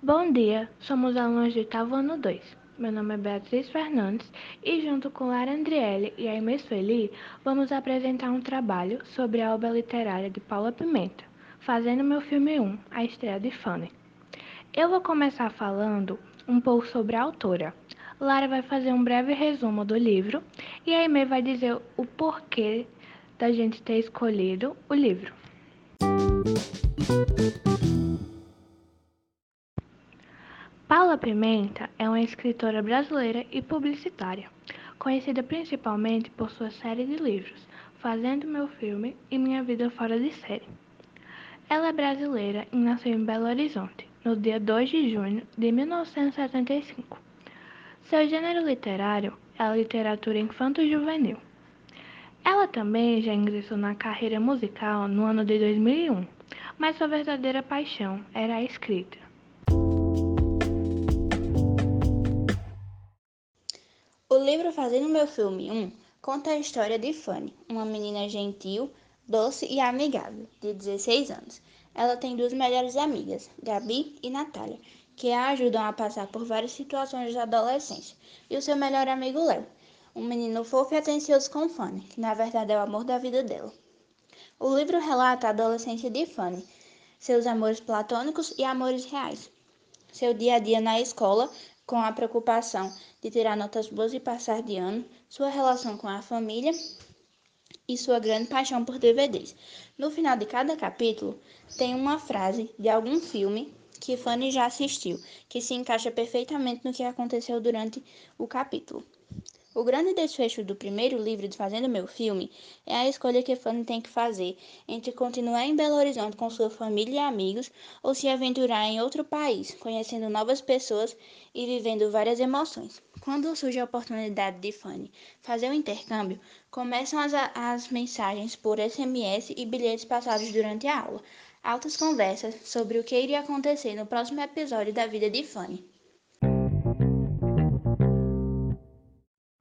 Bom dia, somos alunos de oitavo ano 2. Meu nome é Beatriz Fernandes e junto com Lara Andriele e Aimee Sueli, vamos apresentar um trabalho sobre a obra literária de Paula Pimenta, fazendo meu filme 1, A Estreia de Fanny. Eu vou começar falando um pouco sobre a autora. Lara vai fazer um breve resumo do livro e Aimee vai dizer o porquê da gente ter escolhido o livro. Paula Pimenta é uma escritora brasileira e publicitária, conhecida principalmente por sua série de livros Fazendo Meu Filme e Minha Vida Fora de Série. Ela é brasileira e nasceu em Belo Horizonte, no dia 2 de junho de 1975. Seu gênero literário é a literatura infanto-juvenil. Ela também já ingressou na carreira musical no ano de 2001, mas sua verdadeira paixão era a escrita. Livro Fazendo Meu Filme 1 conta a história de Fanny, uma menina gentil, doce e amigável, de 16 anos. Ela tem duas melhores amigas, Gabi e Natália, que a ajudam a passar por várias situações da adolescência, e o seu melhor amigo Léo, um menino fofo e atencioso com Fanny, que na verdade é o amor da vida dela. O livro relata a adolescência de Fanny, seus amores platônicos e amores reais, seu dia a dia na escola, com a preocupação de tirar notas boas e passar de ano, sua relação com a família e sua grande paixão por DVDs. No final de cada capítulo, tem uma frase de algum filme que Fanny já assistiu, que se encaixa perfeitamente no que aconteceu durante o capítulo. O grande desfecho do primeiro livro de Fazendo Meu Filme é a escolha que Fanny tem que fazer entre continuar em Belo Horizonte com sua família e amigos ou se aventurar em outro país, conhecendo novas pessoas e vivendo várias emoções. Quando surge a oportunidade de Fanny fazer o intercâmbio, começam as, as mensagens por SMS e bilhetes passados durante a aula. Altas conversas sobre o que iria acontecer no próximo episódio da vida de Fanny.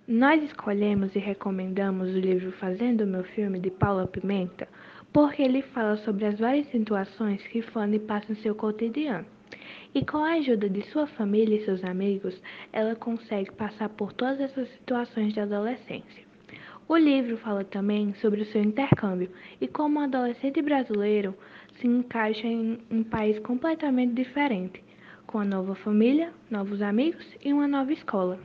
Nós escolhemos e recomendamos o livro Fazendo Meu Filme de Paula Pimenta porque ele fala sobre as várias situações que Fanny passa em seu cotidiano. E com a ajuda de sua família e seus amigos, ela consegue passar por todas essas situações de adolescência. O livro fala também sobre o seu intercâmbio e como um adolescente brasileiro se encaixa em um país completamente diferente, com uma nova família, novos amigos e uma nova escola.